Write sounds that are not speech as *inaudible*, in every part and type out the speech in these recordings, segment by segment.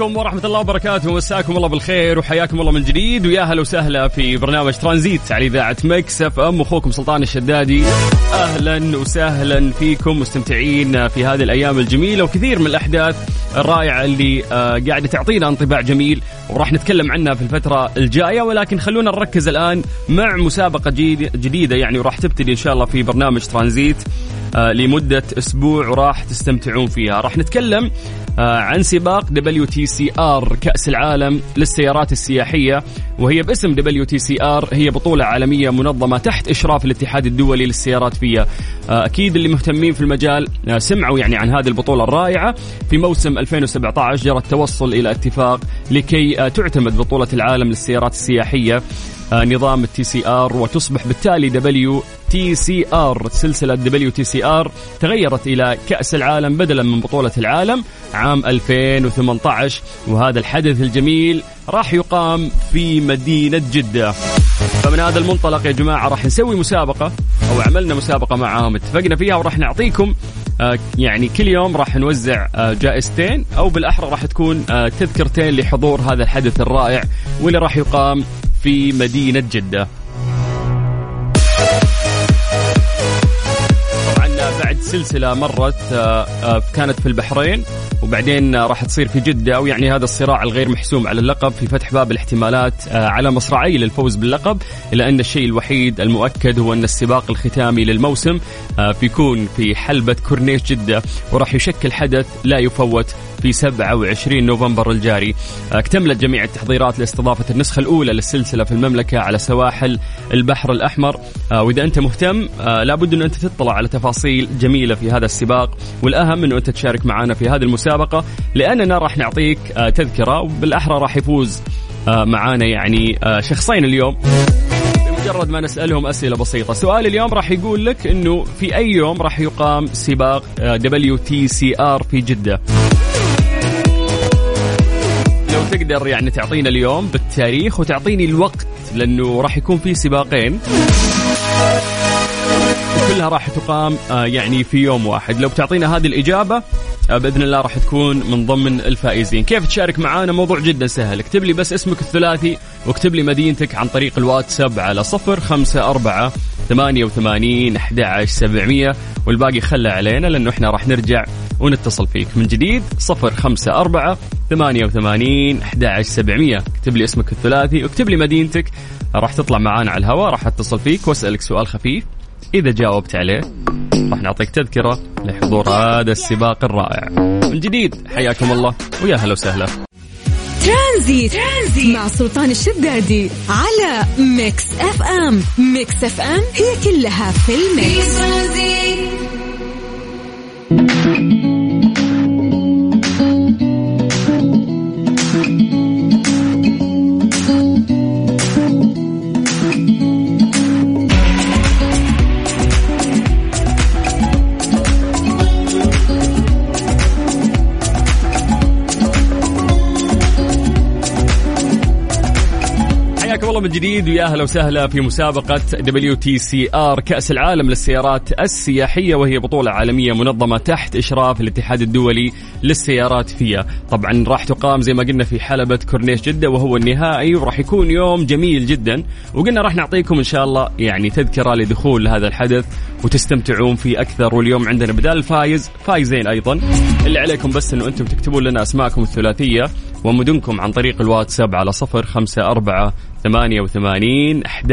عليكم ورحمة الله وبركاته. مساكم الله بالخير وحياكم الله من جديد. ويا هلا وسهلا في برنامج ترانزيت على إذاعة مكس إف أم. أخوكم سلطان الشدادي. أهلا وسهلا فيكم مستمتعين في هذه الأيام الجميلة وكثير من الأحداث الرائعة اللي آه، قاعدة تعطينا انطباع جميل وراح نتكلم عنها في الفترة الجاية. ولكن خلونا نركز الآن مع مسابقة جديد- جديدة يعني وراح تبتدي إن شاء الله في برنامج ترانزيت. لمدة أسبوع وراح تستمتعون فيها. راح نتكلم آه، عن سباق WTCR كأس العالم للسيارات السياحية وهي باسم WTCR هي بطولة عالمية منظمة تحت إشراف الاتحاد الدولي للسيارات فيها. آه، أكيد اللي مهتمين في المجال آه، سمعوا يعني عن هذه البطولة الرائعة. في موسم 2017 جرى التوصل إلى اتفاق لكي آه، تعتمد بطولة العالم للسيارات السياحية. آه، نظام ال TCR وتصبح بالتالي WTCR. سلسلة WTCR تغيرت إلى كأس العالم بدلا من بطولة العالم عام 2018 وهذا الحدث الجميل راح يقام في مدينة جدة. فمن هذا المنطلق يا جماعة راح نسوي مسابقة أو عملنا مسابقة معاهم اتفقنا فيها وراح نعطيكم آه، يعني كل يوم راح نوزع آه، جائزتين أو بالأحرى راح تكون آه، تذكرتين لحضور هذا الحدث الرائع واللي راح يقام في مدينة جدة. طبعا بعد سلسلة مرت آه، آه، كانت في البحرين وبعدين راح تصير في جدة أو يعني هذا الصراع الغير محسوم على اللقب في فتح باب الاحتمالات آه، على مصراعي للفوز باللقب إلا أن الشيء الوحيد المؤكد هو أن السباق الختامي للموسم بيكون في حلبة كورنيش جدة وراح يشكل حدث لا يفوت في 27 نوفمبر الجاري. اكتملت جميع التحضيرات لاستضافة النسخة الأولى للسلسلة في المملكة على سواحل البحر الأحمر. آه، وإذا أنت مهتم آه، لابد أن أنت تطلع على تفاصيل جميلة في هذا السباق. والأهم أنه أنت تشارك معنا في هذه المسابقة لأننا راح نعطيك آه، تذكرة وبالأحرى راح يفوز معانا يعني شخصين اليوم. بمجرد ما نسألهم أسئلة بسيطة. سؤال اليوم راح يقول لك أنه في أي يوم راح يقام سباق ار في جدة؟ لو تقدر يعني تعطينا اليوم بالتاريخ وتعطيني الوقت لأنه راح يكون في سباقين. وكلها راح تقام آه، يعني في يوم واحد. لو بتعطينا هذه الإجابة آه، بإذن الله راح تكون من ضمن الفائزين. كيف تشارك معانا؟ موضوع جدا سهل. اكتب لي بس اسمك الثلاثي واكتب لي مدينتك عن طريق الواتساب على صفر خمسة أربعة ثمانية وثمانين أحد عشر سبعمية. والباقي خله علينا لأنه إحنا راح نرجع ونتصل فيك. من جديد صفر خمسة أربعة ثمانية وثمانين أحد عشر سبعمية. اكتب لي اسمك الثلاثي واكتب لي مدينتك. راح تطلع معانا على الهواء راح اتصل فيك واسألك سؤال خفيف. إذا جاوبت عليه راح نعطيك تذكرة لحضور هذا السباق الرائع. من جديد حياكم الله ويا هلا وسهلا. ترانزيت, ترانزيت مع سلطان الشدادي على ميكس اف ام. ميكس اف ام هي كلها في في الميكس. ترانزيت الله من جديد ويا أهلا وسهلا في مسابقة WTCR كأس العالم للسيارات السياحية وهي بطولة عالمية منظمة تحت إشراف الاتحاد الدولي للسيارات فيها، طبعا راح تقام زي ما قلنا في حلبة كورنيش جدة وهو النهائي وراح يكون يوم جميل جدا، وقلنا راح نعطيكم إن شاء الله يعني تذكرة لدخول هذا الحدث وتستمتعون فيه أكثر. واليوم عندنا بدال الفايز فايزين أيضا، اللي عليكم بس إنه أنتم تكتبون لنا أسماءكم الثلاثية. ومدنكم عن طريق الواتساب على صفر خمسة أربعة ثمانية وثمانين أحد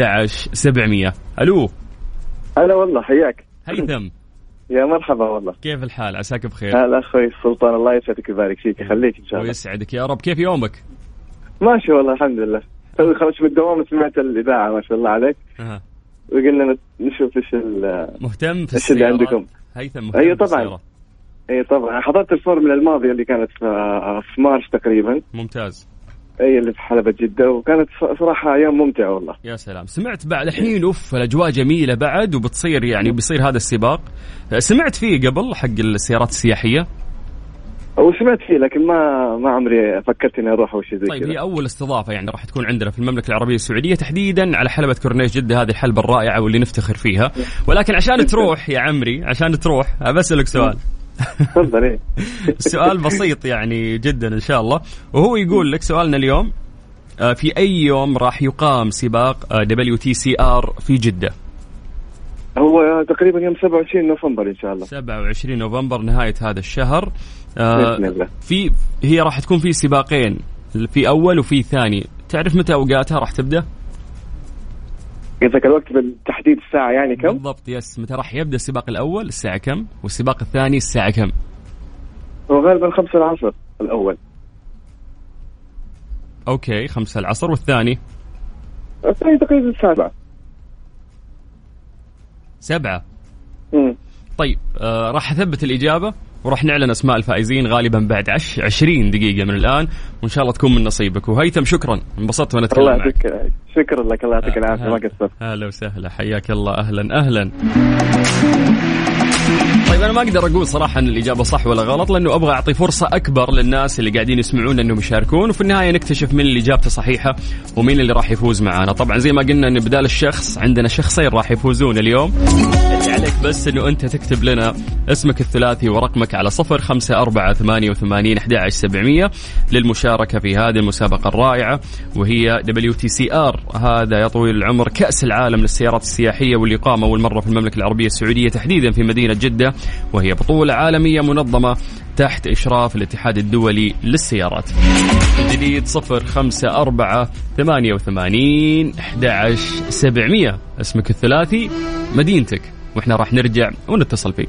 سبعمية. ألو. هلا والله حياك. هيثم يا مرحبا والله. كيف الحال؟ عساك بخير. هلا أخوي سلطان الله يسعدك ويبارك فيك يخليك إن شاء الله. ويسعدك يا رب. كيف يومك؟ ماشي والله الحمد لله. توي خرجت من الدوام سمعت الإذاعة ما شاء الله عليك. أها. وقلنا نشوف إيش مهتم في اللي السيارات. عندكم؟ هيثم مهتم أيوة في طبعاً. اي طبعا. حضرت الفورمولا الماضية اللي كانت في, في مارس تقريبا. ممتاز. اي اللي في حلبة جدة. وكانت صراحة أيام ممتعة والله. يا سلام. سمعت بعد الحين أوف الأجواء جميلة بعد وبتصير يعني بيصير هذا السباق. سمعت فيه قبل حق السيارات السياحية؟ وسمعت فيه لكن ما ما عمري فكرت إني أروح أو شيء زي طيب هي أول استضافة يعني راح تكون عندنا في المملكة العربية السعودية تحديدا على حلبة كورنيش جدة هذه الحلبة الرائعة واللي نفتخر فيها. ولكن عشان *laughs* تروح يا عمري عشان تروح بسالك سؤال. تفضل إيه. *laughs* السؤال بسيط يعني جدا إن شاء الله. وهو يقول لك سؤالنا اليوم آه، في أي يوم راح يقام سباق WTCR في جدة؟ هو تقريبا يوم 27 نوفمبر إن شاء الله. 27 نوفمبر نهاية هذا الشهر. آه، بإذن الله. في هي راح تكون في سباقين في أول وفي ثاني. تعرف متى أوقاتها راح تبدأ؟ قصدك الوقت بالتحديد الساعة يعني كم؟ بالضبط yes. متى راح يبدأ السباق الأول؟ الساعة كم؟ والسباق الثاني الساعة كم؟ هو غالبا خمسة العصر الأول. okay خمسة العصر والثاني. الثاني تقريبا السابعة سبعة. مم. طيب آه راح أثبت الإجابة؟ وراح نعلن أسماء الفائزين غالبا بعد عش 20 دقيقة من الآن. وإن شاء الله تكون من نصيبك. وهيثم شكرا. انبسطت وأنا أتكلم الله معك. شكرا لك. الله يعطيك العافية. ما قصرت أهلا وسهلا. حياك الله. أهلا أهلا. أنا ما أقدر أقول صراحة إن الإجابة صح ولا غلط لأنه أبغى أعطي فرصة أكبر للناس اللي قاعدين يسمعون إنهم يشاركون وفي النهاية نكتشف مين اللي إجابته صحيحة ومين اللي راح يفوز معانا. طبعا زي ما قلنا إن بدال الشخص عندنا شخصين راح يفوزون اليوم. اللي عليك بس إنه أنت تكتب لنا اسمك الثلاثي ورقمك على صفر خمسة أربعة ثمانية وثمانين أحد سبعمية للمشاركة في هذه المسابقة الرائعة وهي ار هذا يا طويل العمر كأس العالم للسيارات السياحية واللي قام أول مرة في المملكة العربية السعودية تحديدا في مدينة جدة. وهي بطولة عالمية منظمة تحت إشراف الاتحاد الدولي للسيارات. جديد صفر خمسة أربعة ثمانية وثمانين سبعمية. اسمك الثلاثي مدينتك. وإحنا راح نرجع ونتصل فيك.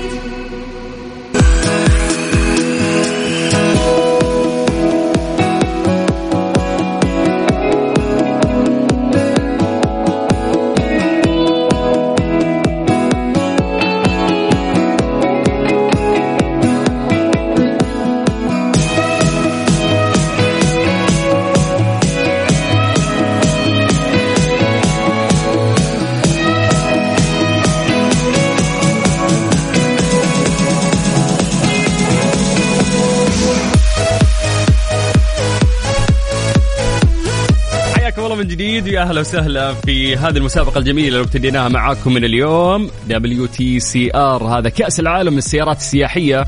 جديد ويا أهلا وسهلا في هذه المسابقة الجميلة اللي ابتديناها معاكم من اليوم. WTCR هذا كأس العالم للسيارات السياحية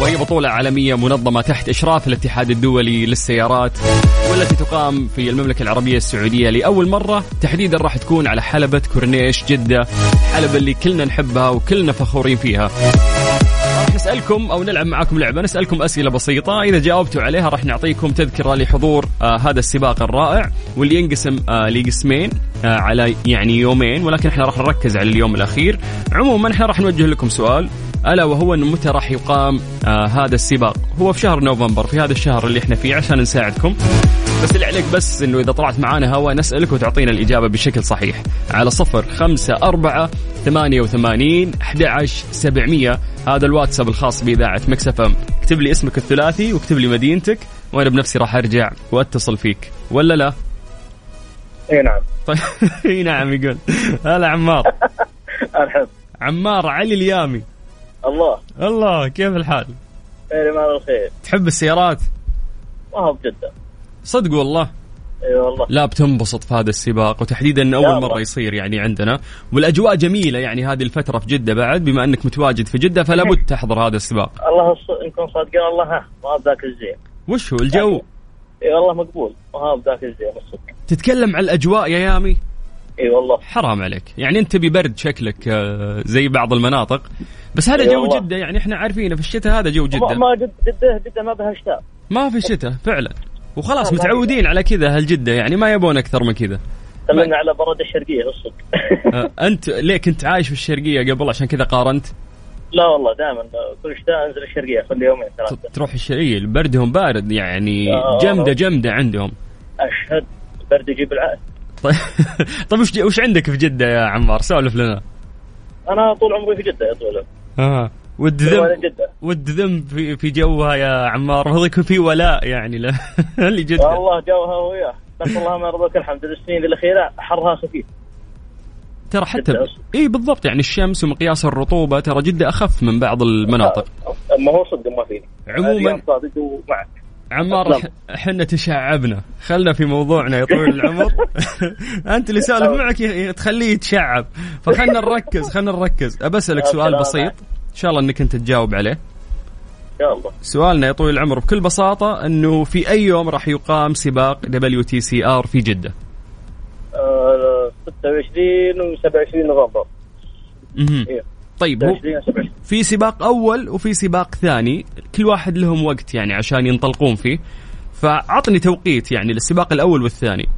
وهي بطولة عالمية منظمة تحت إشراف الاتحاد الدولي للسيارات والتي تقام في المملكة العربية السعودية لأول مرة. تحديدا راح تكون على حلبة كورنيش جدة حلبة اللي كلنا نحبها وكلنا فخورين فيها. نسألكم أو نلعب معاكم لعبة نسألكم أسئلة بسيطة. إذا جاوبتوا عليها راح نعطيكم تذكرة لحضور آه هذا السباق الرائع واللي ينقسم آه لقسمين آه على يعني يومين ولكن إحنا راح نركز على اليوم الأخير. عموما إحنا راح نوجه لكم سؤال. ألا وهو انه متى راح يقام آه هذا السباق؟ هو في شهر نوفمبر في هذا الشهر اللي إحنا فيه عشان نساعدكم. بس اللي عليك بس إنه إذا طلعت معانا هوا نسألك وتعطينا الإجابة بشكل صحيح. على صفر خمسة أربعة ثمانية وثمانين أحد سبعمية. هذا الواتساب الخاص بإذاعة مكسف أم. اكتب لي اسمك الثلاثي واكتب لي مدينتك وأنا بنفسي راح أرجع وأتصل فيك. ولا لا؟ إي نعم. طيب. *laughs* إي نعم يقول. هلا عمار. *laughs* الحمد عمار علي اليامي. الله. الله كيف الحال؟ ما الخير تحب السيارات؟ ما هو بجدة. صدق والله. إي والله. لا بتنبسط في هذا السباق وتحديدا انه اول. مرة يصير يعني عندنا. والأجواء جميلة يعني هذه الفترة في جدة بعد بما أنك متواجد في جدة فلا بد تحضر هذا السباق. الله نكون صادقين الله ها ما بذاك الزين. وش هو الجو؟ إي والله مقبول ما هو بذاك الزين الصدق تتكلم عن الأجواء يا يامي؟ إي والله. حرام عليك. يعني أنت ببرد شكلك آه، زي بعض المناطق. بس هذا إي جو والله. جدة يعني إحنا عارفينه في الشتاء هذا جو جدة. ما جد جدة جدة ما بها شتاء. ما في شتاء فعلا. وخلاص متعودين على كذا هالجدة يعني ما يبون أكثر من كذا. تكلمنا على برد الشرقية الصدق *laughs* آه، أنت ليه كنت عايش في الشرقية قبل؟ عشان كذا قارنت؟ لا والله دائما. كل شتاء أنزل الشرقية خلي يومين ثلاثة. ت- تروح الشرقية بردهم بارد يعني آه. جمدة جمدة عندهم. أشهد البرد يجيب العقل. طيب. *laughs* طيب وش وش عندك في جدة يا عمار؟ سولف لنا. أنا طول عمري في جدة يا طول آه. ود ذنب. ود ذنب في, في جوها يا عمار. المفروض يكون في ولاء يعني ل- *laughs* لجدة. والله جوها وياه. بس الله ما يرضاك الحمد السنين الاخيره حرها خفيف. ترى حتى ب... إي بالضبط يعني الشمس ومقياس الرطوبة ترى جدة أخف من بعض المناطق. ما هو صدق ما فيني. عموماً- عمار إحنا تشعبنا. خلنا في موضوعنا يا طويل العمر. *laughs* أنت اللي سالف معك تخليه يتشعب. فخلنا نركز خلنا نركز. ابسالك سؤال بسيط. شاء الله إنك أنت تجاوب عليه. شاء الله. سؤالنا يا طويل العمر بكل بساطة إنه في أي يوم راح يقام سباق WTCR في جدة؟ آه، 26 و 27 نوفمبر. إيه. طيب هو 26 و 27 في سباق أول وفي سباق ثاني كل واحد لهم وقت يعني عشان ينطلقون فيه. فعطني توقيت يعني للسباق الأول والثاني.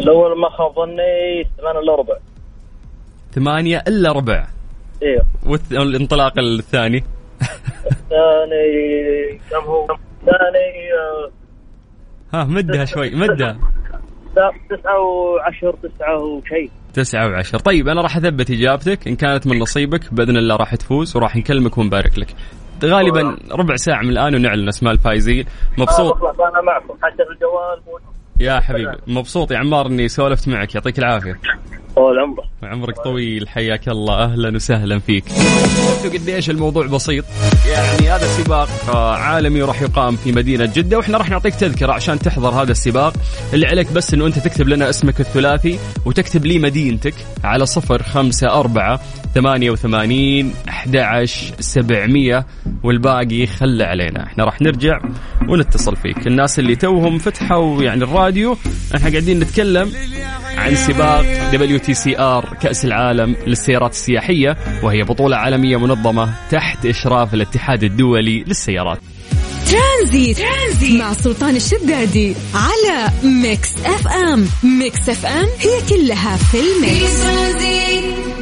الأول ما خاب ظني 8 الا ربع ثمانية الا ربع أيوه والانطلاق الثاني. الثاني كم هو؟ الثاني ها مدها شوي مدها. تسعة وعشر تسعة وشيء. تسعة وعشر. طيب أنا راح أثبت إجابتك. إن كانت من نصيبك بإذن الله راح تفوز وراح نكلمك ونبارك لك. غالبا ربع ساعة من الآن ونعلن أسماء الفائزين. مبسوط. آه، أنا معكم. حتى الجوال يا حبيبي مبسوط يا عمار إني سولفت معك. يعطيك العافية. طول عمره عمرك طويل حياك الله. أهلا وسهلا فيك. شفتوا قديش الموضوع بسيط؟ يعني هذا سباق آه، عالمي وراح يقام في مدينة جدة وإحنا راح نعطيك تذكرة عشان تحضر هذا السباق. اللي عليك بس إنه أنت تكتب لنا اسمك الثلاثي وتكتب لي مدينتك على صفر خمسة أربعة ثمانية وثمانين أحد سبعمية والباقي خلى علينا. إحنا راح نرجع ونتصل فيك. الناس اللي توهم فتحوا يعني الراديو إحنا قاعدين نتكلم عن سباق WTCR كأس العالم للسيارات السياحية وهي بطولة عالمية منظمة تحت إشراف الاتحاد الدولي للسيارات. ترانزيت. ترانزيت مع سلطان الشدادي على Mix FM. Mix FM هي كلها في ال mix. ترانزيت.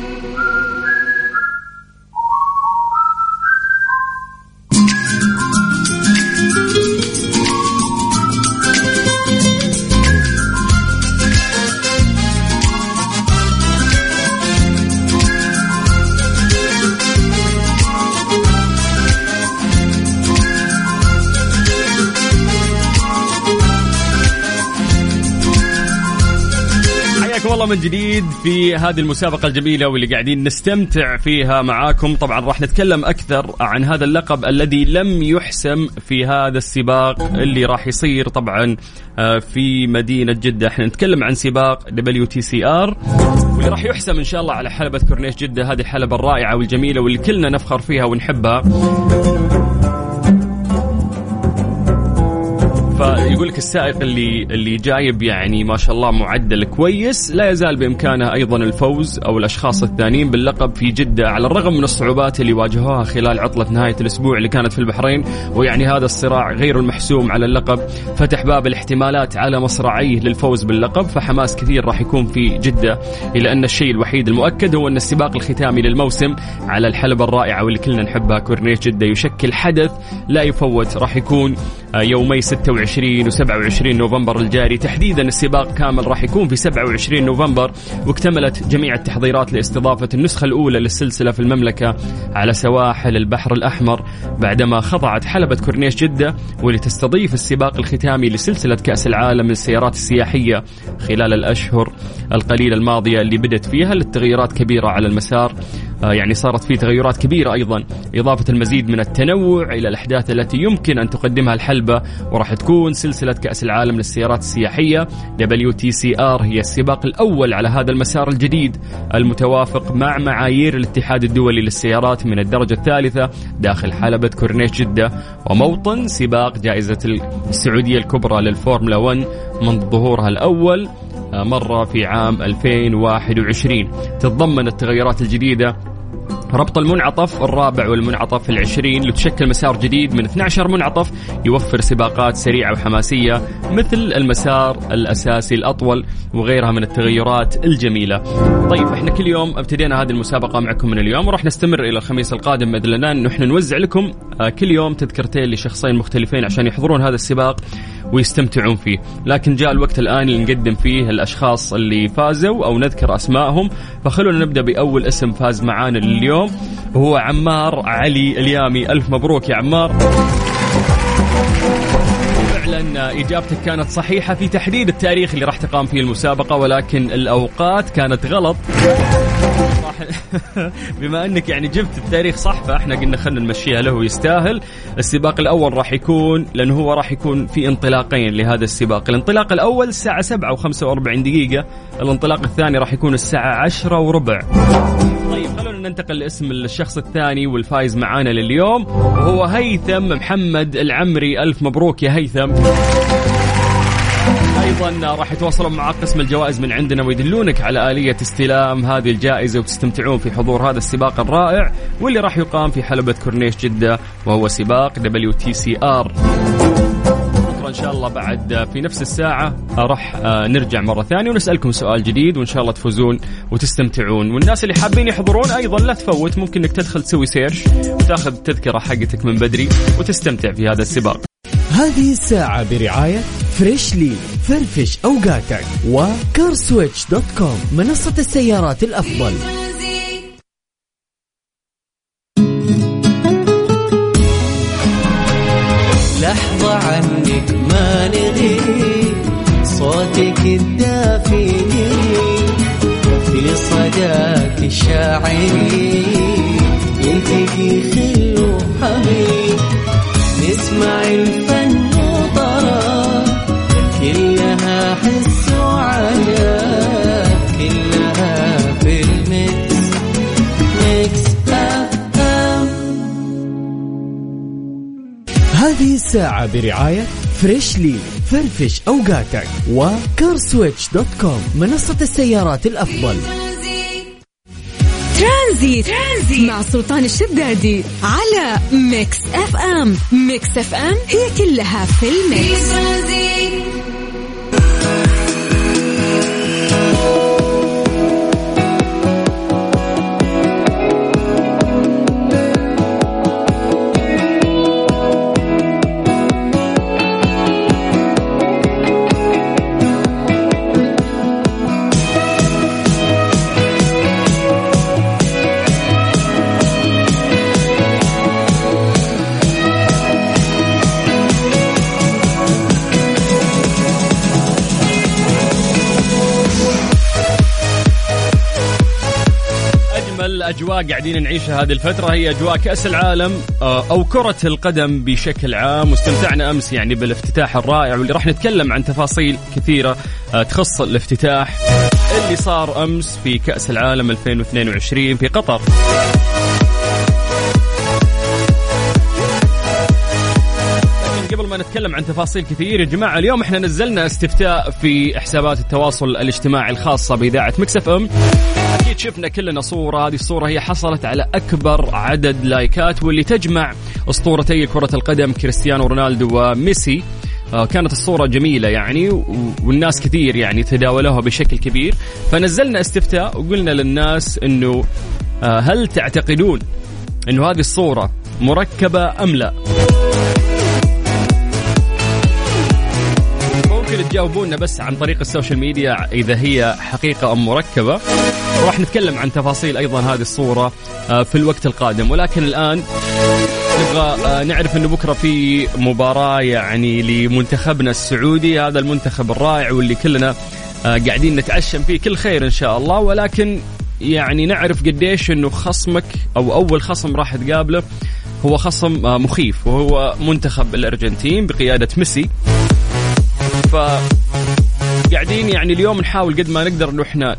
حياكم الله من جديد في هذه المسابقة الجميلة واللي قاعدين نستمتع فيها معاكم. طبعا راح نتكلم أكثر عن هذا اللقب الذي لم يحسم في هذا السباق اللي راح يصير طبعا آه، في مدينة جدة. إحنا نتكلم عن سباق ار واللي راح يحسم إن شاء الله على حلبة كورنيش جدة هذه الحلبة الرائعة والجميلة واللي كلنا نفخر فيها ونحبها. فيقول لك السائق اللي اللي جايب يعني ما شاء الله معدل كويس لا يزال بإمكانه أيضا الفوز أو الأشخاص الثانيين باللقب في جدة على الرغم من الصعوبات اللي واجهوها خلال عطلة نهاية الأسبوع اللي كانت في البحرين ويعني هذا الصراع غير المحسوم على اللقب. فتح باب الاحتمالات على مصراعيه للفوز باللقب فحماس كثير راح يكون في جدة إلى أن الشيء الوحيد المؤكد هو أن السباق الختامي للموسم على الحلبة الرائعة واللي كلنا نحبها كورنيش جدة يشكل حدث لا يفوت راح يكون يومي 26 و27 نوفمبر الجاري. تحديدا السباق كامل راح يكون في 27 نوفمبر واكتملت جميع التحضيرات لاستضافة النسخة الأولى للسلسلة في المملكة على سواحل البحر الأحمر بعدما خضعت حلبة كورنيش جدة ولتستضيف السباق الختامي لسلسلة كأس العالم للسيارات السياحية خلال الأشهر القليلة الماضية اللي بدت فيها للتغيرات كبيرة على المسار. يعني صارت في تغيرات كبيرة أيضا. إضافة المزيد من التنوع إلى الأحداث التي يمكن أن تقدمها الحلبة وراح تكون سلسلة كأس العالم للسيارات السياحية. WTCR هي السباق الأول على هذا المسار الجديد المتوافق مع معايير الاتحاد الدولي للسيارات من الدرجة الثالثة داخل حلبة كورنيش جدة. وموطن سباق جائزة السعودية الكبرى للفورمولا 1 منذ ظهورها الأول آه، مرة في عام 2021 تتضمن التغيرات الجديدة ربط المنعطف الرابع والمنعطف العشرين لتشكل مسار جديد من 12 منعطف يوفر سباقات سريعة وحماسية مثل المسار الأساسي الأطول وغيرها من التغيرات الجميلة. طيب إحنا كل يوم ابتدينا هذه المسابقة معكم من اليوم وراح نستمر إلى الخميس القادم بإذن الله. إحنا نوزع لكم آه، كل يوم تذكرتين لشخصين مختلفين عشان يحضرون هذا السباق. ويستمتعون فيه. لكن جاء الوقت الآن اللي نقدم فيه الأشخاص اللي فازوا أو نذكر أسمائهم. فخلونا نبدأ بأول اسم فاز معانا اليوم وهو عمار علي اليامي. ألف مبروك يا عمار. فعلا إجابتك كانت صحيحة في تحديد التاريخ اللي راح تقام فيه المسابقة ولكن الأوقات كانت غلط. *laughs* بما انك يعني جبت التاريخ صح فاحنا قلنا خلينا نمشيها له ويستاهل. السباق الأول راح يكون لأنه هو راح يكون في انطلاقين لهذا السباق. الانطلاق الأول الساعة 7 و45 دقيقة. الانطلاق الثاني راح يكون الساعة 10 وربع. طيب خلونا ننتقل لاسم الشخص الثاني والفايز معانا لليوم وهو هيثم محمد العمري. ألف مبروك يا هيثم. أيضا راح يتواصلون مع قسم الجوائز من عندنا ويدلونك على آلية استلام هذه الجائزة وتستمتعون في حضور هذا السباق الرائع واللي راح يقام في حلبة كورنيش جدة وهو سباق WTCR إن شاء الله بعد في نفس الساعة راح آه، نرجع مرة ثانية ونسألكم سؤال جديد وإن شاء الله تفوزون وتستمتعون. والناس اللي حابين يحضرون أيضا لا تفوت ممكن إنك تدخل تسوي search وتاخذ التذكره حقتك من بدري وتستمتع في هذا السباق. هذه الساعة برعاية Freshly فرفش أوقاتك و CarSwitch dot com منصة السيارات الأفضل. لحظة عنك الساعة برعاية Freshly فرفش أوقاتك و CarSwitch dot com منصة السيارات الأفضل ترانزيت. ترانزيت مع سلطان الشدادي على Mix FM Mix FM هي كلها في ال mix اجمل قاعدين نعيشها هذه الفترة. هي أجواء كأس العالم آه، أو كرة القدم بشكل عام. واستمتعنا أمس يعني بالافتتاح الرائع واللي راح نتكلم عن تفاصيل كثيرة آه، تخص الافتتاح اللي صار أمس في كأس العالم 2022 في قطر. قبل ما نتكلم عن تفاصيل كثير يا جماعة اليوم إحنا نزلنا استفتاء في حسابات التواصل الاجتماعي الخاصة بإذاعة مكسف أم. أكيد شفنا كلنا صورة هذه الصورة هي حصلت على أكبر عدد لايكات واللي تجمع أسطورتي كرة القدم كريستيانو رونالدو وميسي آه، كانت الصورة جميلة يعني والناس كثير يعني تداولوها بشكل كبير فنزلنا استفتاء وقلنا للناس إنه آه، هل تعتقدون إنه هذه الصورة مركبة أم لا؟ ممكن تجاوبونا بس عن طريق ال social media إذا هي حقيقة أم مركبة. وراح نتكلم عن تفاصيل أيضا هذه الصورة آه، في الوقت القادم. ولكن الآن نبغى آه، نعرف إنه بكرة في مباراة يعني لمنتخبنا السعودي. هذا المنتخب الرائع واللي كلنا آه، قاعدين نتعشم فيه. كل خير إن شاء الله. ولكن يعني نعرف قديش إنه خصمك أو أول خصم راح تقابله هو خصم مخيف وهو منتخب الأرجنتين بقيادة ميسي. ف قاعدين يعني اليوم نحاول قد ما نقدر إنه إحنا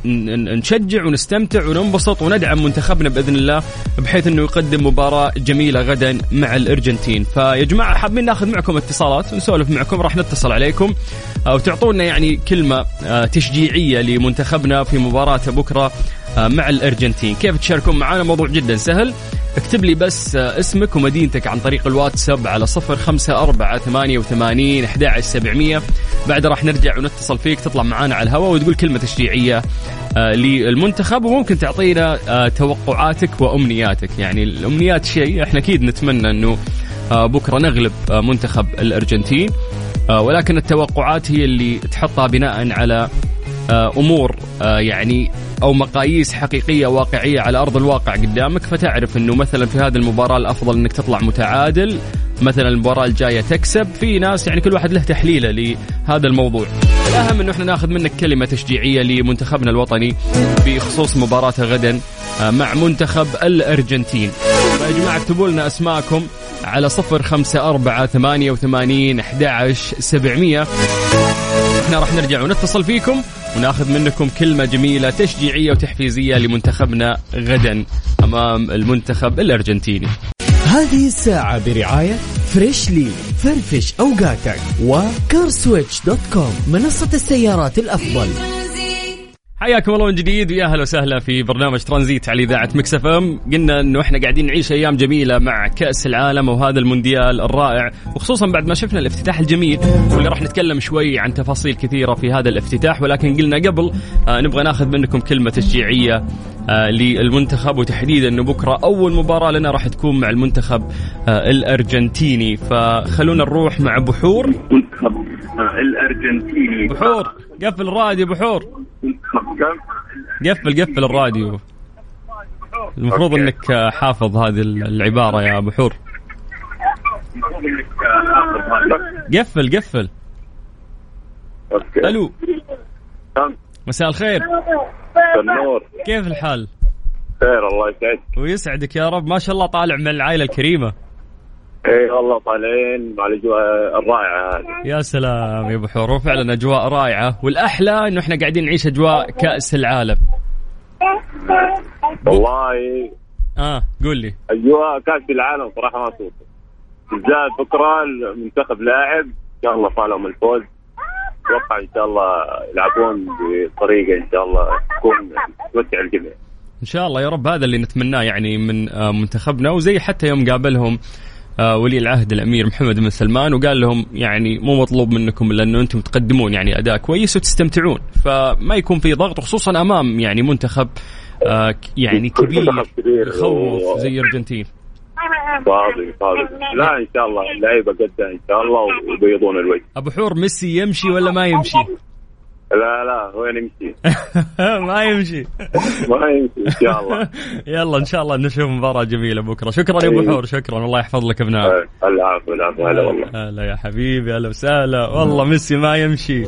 نشجع ونستمتع وننبسط وندعم منتخبنا بإذن الله بحيث إنه يقدم مباراة جميلة غدا مع الأرجنتين. فيا جماعة حابين ناخذ معكم اتصالات؟ ونسولف معكم راح نتصل عليكم. وتعطونا يعني كلمة آه، تشجيعية لمنتخبنا في مباراته بكرة آه، مع الأرجنتين. كيف تشاركون معنا موضوع جدا سهل. اكتب لي بس آه، اسمك ومدينتك عن طريق الواتساب على صفر خمسة أربعة ثمانية وثمانين أحد سبعمية. بعد راح نرجع ونتصل فيك تطلع معانا على الهواء وتقول كلمة تشجيعية آه، للمنتخب وممكن تعطينا آه، توقعاتك وأمنياتك. يعني الأمنيات شيء إحنا أكيد نتمنى أنه آه، بكرة نغلب منتخب الأرجنتين. آه، ولكن التوقعات هي اللي تحطها بناء على أمور يعني أو مقاييس حقيقية واقعية على أرض الواقع قدامك. فتعرف إنه مثلا في هذه المباراة الأفضل إنك تطلع متعادل مثلا المباراة الجاية تكسب. في ناس يعني كل واحد له تحليله لهذا الموضوع. الأهم إنه إحنا ناخذ منك كلمة تشجيعية لمنتخبنا الوطني بخصوص مباراته غدا آه، مع منتخب الأرجنتين. فيا جماعة اكتبوا لنا أسماءكم على صفر خمسة أربعة ثمانية وثمانين أحد سبعمية. إحنا راح نرجع ونتصل فيكم وناخذ منكم كلمة جميلة تشجيعية وتحفيزية لمنتخبنا غدا أمام المنتخب الأرجنتيني. هذه الساعة برعاية Freshly فرفش أوقاتك و CarSwitch dot com منصة السيارات الأفضل. حياكم الله من جديد ويا أهلا وسهلا في برنامج ترانزيت على إذاعة Mix FM، قلنا إنه إحنا قاعدين نعيش أيام جميلة مع كأس العالم وهذا المونديال الرائع، وخصوصا بعد ما شفنا الافتتاح الجميل واللي راح نتكلم شوي عن تفاصيل كثيرة في هذا الافتتاح ولكن قلنا قبل آه نبغى ناخذ منكم كلمة تشجيعية آه للمنتخب وتحديدا إنه بكرة أول مباراة لنا راح تكون مع المنتخب آه الأرجنتيني، فخلونا نروح مع بحور. منتخب الأرجنتيني. بحور قفل الراديو بحور. قفل قفل الراديو. المفروض. إنك حافظ هذه العبارة يا بحور قفل قفل. ألو. تمام. مساء الخير. النور. كيف الحال؟ خير الله يسعدك. ويسعدك يا رب. ما شاء الله طالع من العائلة الكريمة. اي والله طالعين مع الأجواء الرائعة هذه. يا سلام يا بحور وفعلا أجواء رائعة. والأحلى إنه إحنا قاعدين نعيش أجواء كأس العالم. والله آه قول لي. أجواء كأس العالم صراحة ما توصف بالذات بكرة المنتخب لاعب إن شاء الله فالهم الفوز. أتوقع إن شاء الله يلعبون بطريقة إن شاء الله تكون تمتع الجميع. إن شاء الله يا رب هذا اللي نتمناه يعني من آه، منتخبنا وزي حتى يوم قابلهم ولي العهد الأمير محمد بن سلمان وقال لهم يعني مو مطلوب منكم إلا أنه أنتم تقدمون يعني أداء كويس وتستمتعون. فما يكون في ضغط وخصوصا أمام يعني منتخب آه، يعني كبير. يخوف زي الأرجنتين. صادق صادق لا إن شاء الله. اللعيبة قدها إن شاء الله ويبيضون الوجه. أبو حور ميسي يمشي ولا ما يمشي؟ لا لا وين يمشي. *laughs* ما يمشي. ما يمشي إن شاء الله. *laughs* يلا إن شاء الله نشوف مباراة جميلة بكرة. شكرا يا أبو حور شكرا. الله يحفظ لك ابنائك العفو العفو هلا والله. هلا يا حبيبي هلا وسهلا. والله ميسي ما يمشي.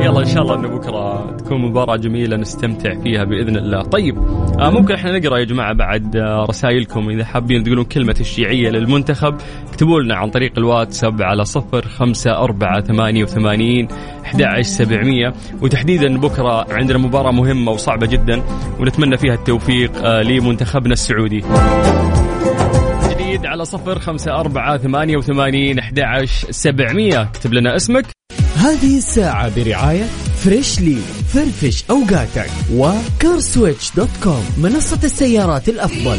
يلا إن شاء الله إنه بكرة تكون مباراة جميلة نستمتع فيها بإذن الله. طيب آه ممكن إحنا نقرأ يا جماعة بعد آه رسائلكم إذا حابين تقولون كلمة تشجيعية للمنتخب. اكتبوا لنا عن طريق الواتساب على صفر خمسة أربعة ثمانية وثمانين أحد سبعمية. وتحديدا بكرة عندنا مباراة مهمة وصعبة جدا ونتمنى فيها التوفيق آه لمنتخبنا السعودي. جديد على صفر خمسة أربعة ثمانية وثمانين أحد سبعمية. اكتب لنا اسمك. هذه الساعة برعاية Freshly فرفش أوقاتك و CarSwitch dot com منصة السيارات الأفضل.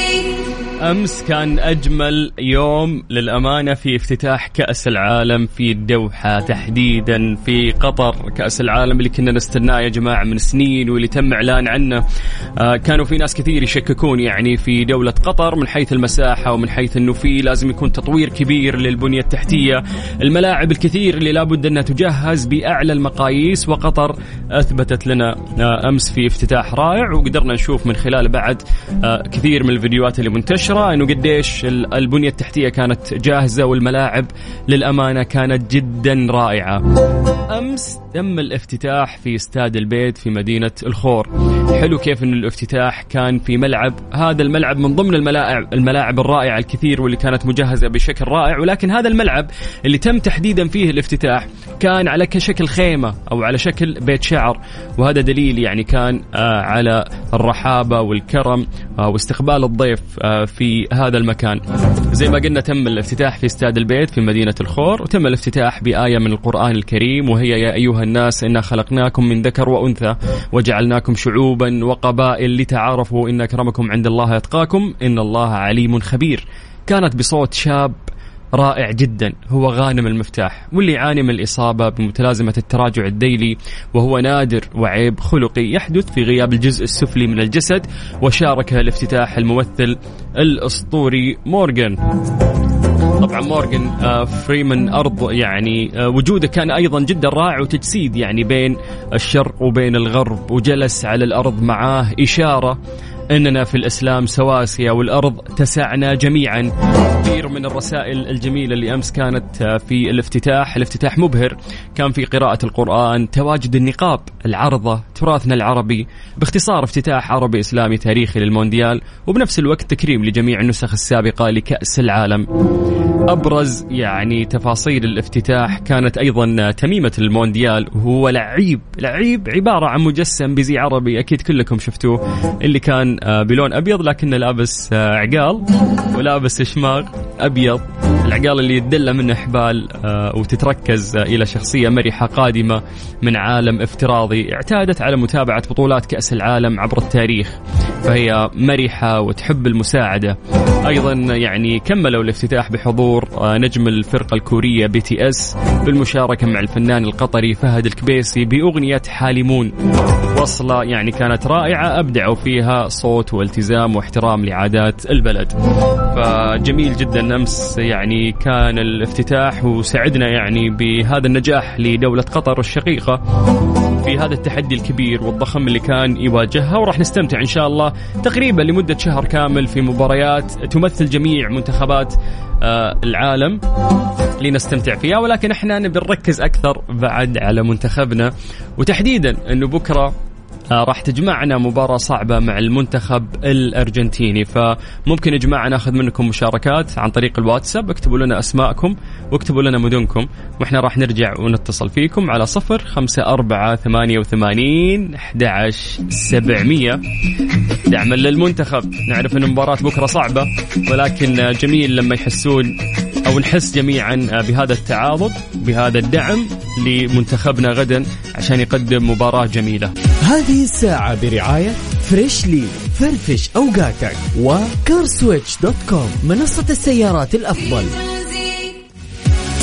أمس كان أجمل يوم للأمانة في افتتاح كأس العالم في الدوحة تحديدا في قطر. كأس العالم اللي كنا نستناه يا جماعة من سنين واللي تم إعلان عنه. آه كانوا في ناس كثير يشككون يعني في دولة قطر من حيث المساحة ومن حيث انه في لازم يكون تطوير كبير للبنية التحتية. الملاعب الكثير اللي لابد أنها تجهز بأعلى المقاييس. وقطر أثبتت لنا آه أمس في افتتاح رائع. وقدرنا نشوف من خلاله بعد آه كثير من الفيديوهات اللي منتشرة. النشرة انه قديش البنية التحتية كانت جاهزة والملاعب للأمانة كانت جدا رائعة. أمس تم الافتتاح في استاد البيت في مدينة الخور. حلو كيف انه الافتتاح كان في ملعب. هذا الملعب من ضمن الملاعب الملاعب الرائعة الكثير واللي كانت مجهزة بشكل رائع. ولكن هذا الملعب اللي تم تحديدا فيه الافتتاح كان على شكل خيمة أو على شكل بيت شعر. وهذا دليل يعني كان آه، على الرحابة والكرم آه، واستقبال الضيف آه، في هذا المكان. زي ما قلنا تم الافتتاح في استاد البيت في مدينة الخور. وتم الافتتاح بآية من القرآن الكريم. وهي يا أيها الناس إنا خلقناكم من ذكر وأنثى وجعلناكم شعوبا وقبائل لتعارفوا إن أكرمكم عند الله يتقاكم إن الله عليم خبير. كانت بصوت شاب رائع جدا هو غانم المفتاح واللي يعاني من الإصابة بمتلازمة التراجع الديلي وهو نادر وعيب خلقي. يحدث في غياب الجزء السفلي من الجسد وشارك الافتتاح الممثل الأسطوري مورغان. طبعا مورغان آه، فريمان أرض يعني آه، وجوده كان أيضا جدا رائع وتجسيد يعني بين الشرق وبين الغرب وجلس على الأرض معاه إشارة إننا في الإسلام سواسية والأرض تسعنا جميعا. كثير من الرسائل الجميلة اللي أمس كانت آه، في الافتتاح الافتتاح مبهر. كان في قراءة القرآن تواجد النقاب العرضة تراثنا العربي باختصار افتتاح عربي إسلامي تاريخي للمونديال وبنفس الوقت تكريم لجميع النسخ السابقة لكأس العالم. أبرز يعني تفاصيل الافتتاح كانت أيضا تميمة المونديال. وهو لعيب لعيب عبارة عن مجسم بزي عربي أكيد كلكم شفتوه اللي كان آه، بلون أبيض لكنه لابس آه، عقال ولابس شماغ أبيض. العقال اللي يتدلى منه حبال آه، وترمز إلى شخصية مرحة قادمة من عالم افتراضي اعتادت على متابعة بطولات كأس العالم عبر التاريخ. فهي مرحة وتحب المساعدة. أيضا يعني كملوا الافتتاح بحضور نجم الفرقة الكورية BTS بالمشاركة مع الفنان القطري فهد الكبيسي بأغنية حالمون. وصلة يعني كانت رائعة أبدعوا فيها صوت والتزام واحترام لعادات البلد. فجميل جدا أمس يعني كان الافتتاح وسعدنا يعني بهذا النجاح لدولة قطر الشقيقة في هذا التحدي الكبير والضخم اللي كان يواجهها وراح نستمتع إن شاء الله تقريبا لمدة شهر كامل في مباريات تمثل جميع منتخبات آه، العالم لنستمتع فيها ولكن إحنا نبي نركز أكثر بعد على منتخبنا وتحديدا إنه بكرة راح تجمعنا مباراة صعبة مع المنتخب الأرجنتيني. فممكن يا جماعة ناخذ منكم مشاركات عن طريق الواتساب. اكتبوا لنا أسماءكم واكتبوا لنا مدنكم وإحنا راح نرجع ونتصل فيكم على صفر خمسة أربعة ثمانية وثمانين أحد سبعمية. دعما للمنتخب. نعرف أن المباراة بكرة صعبة ولكن جميل لما يحسون أو نحس جميعا بهذا التعاضد بهذا الدعم لمنتخبنا غدا عشان يقدم مباراة جميلة. هذه الساعة برعاية Freshly فرفش أوقاتك و CarSwitch dot com منصة السيارات الأفضل.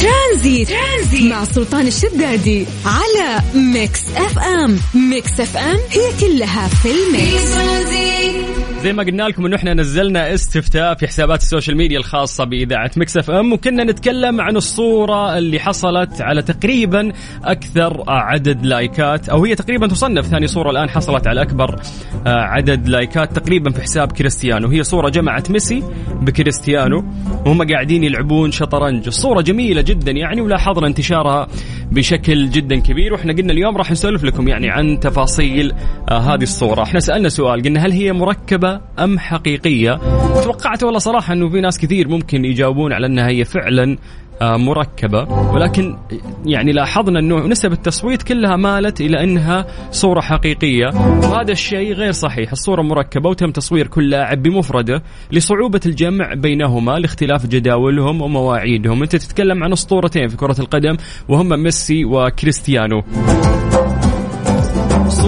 ترانزيت, ترانزيت مع سلطان الشدادي على Mix FM Mix FM هي كلها في ال mix. زي ما قلنا لكم انه إحنا نزلنا استفتاء في حسابات ال social media الخاصة بإذاعة Mix FM وكنا نتكلم عن الصورة اللي حصلت على تقريبا أكثر عدد لايكات أو هي تقريبا تصنف ثاني صورة الآن حصلت على أكبر آه، عدد لايكات تقريبا في حساب كريستيانو. هي صورة جمعت ميسي بكريستيانو وهم قاعدين يلعبون شطرنج. الصورة جميلة جدا يعني ولاحظنا انتشارها بشكل جدا كبير وإحنا قلنا اليوم راح نسولف لكم يعني عن تفاصيل آه، هذه الصورة. إحنا سألنا سؤال قلنا هل هي مركبة مركبة أم حقيقية؟ توقعت والله صراحة أنه في ناس كثير ممكن يجاوبون على أنها هي فعلا آه، مركبة ولكن يعني لاحظنا أنه نسب التصويت كلها مالت إلى أنها صورة حقيقية. وهذا الشيء غير صحيح الصورة مركبة وتم تصوير كل لاعب بمفرده لصعوبة الجمع بينهما لاختلاف جداولهم ومواعيدهم. أنت تتكلم عن أسطورتين في كرة القدم وهم ميسي وكريستيانو.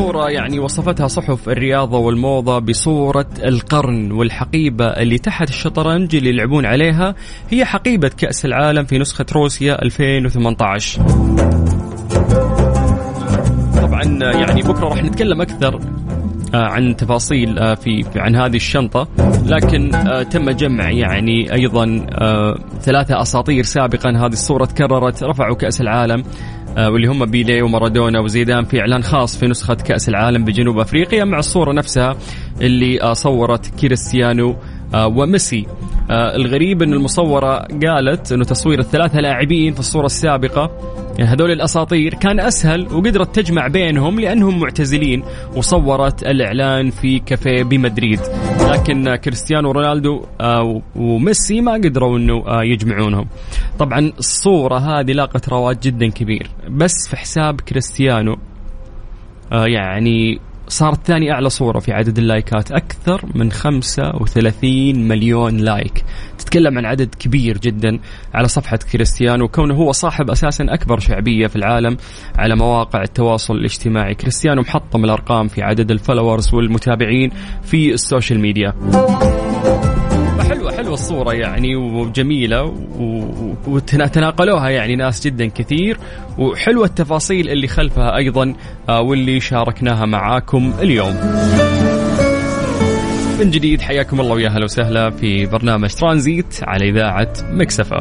صورة يعني وصفتها صحف الرياضة والموضة بصورة القرن والحقيبة اللي تحت الشطرنج اللي يلعبون عليها هي حقيبة كأس العالم في نسخة روسيا 2018 طبعا يعني بكرة راح نتكلم أكثر آه، عن تفاصيل آه، في عن هذه الشنطة. لكن آه، تم جمع يعني أيضا ثلاثة أساطير سابقا هذه الصورة تكررت. رفعوا كأس العالم. واللي هم بيلي ومارادونا وزيدان في إعلان خاص في نسخة كأس العالم بجنوب أفريقيا مع الصورة نفسها اللي صورت كريستيانو وميسي. الغريب إن المصورة قالت إنه تصوير الثلاثة لاعبين في الصورة السابقة يعني هذول الأساطير كان أسهل وقدرت تجمع بينهم لأنهم معتزلين وصورت الإعلان في كافيه بمدريد. لكن كريستيانو رونالدو آه، وميسي ما قدروا إنه آه، يجمعونهم. طبعا الصورة هذه لاقت رواج جدا كبير. بس في حساب كريستيانو آه، يعني صارت ثاني أعلى صورة في عدد اللايكات أكثر من 35 مليون like. تتكلم عن عدد كبير جدا على صفحة كريستيانو كونه هو صاحب أساسا أكبر شعبية في العالم على مواقع التواصل الاجتماعي. كريستيانو محطم الأرقام في عدد ال followers والمتابعين في ال social media. حلوة الصورة يعني وجميلة وتناقلوها يعني ناس جدا كثير. وحلوة التفاصيل اللي خلفها أيضا آه، واللي شاركناها معاكم اليوم. من جديد حياكم الله ويا أهلا وسهلا في برنامج ترانزيت على إذاعة Mix FM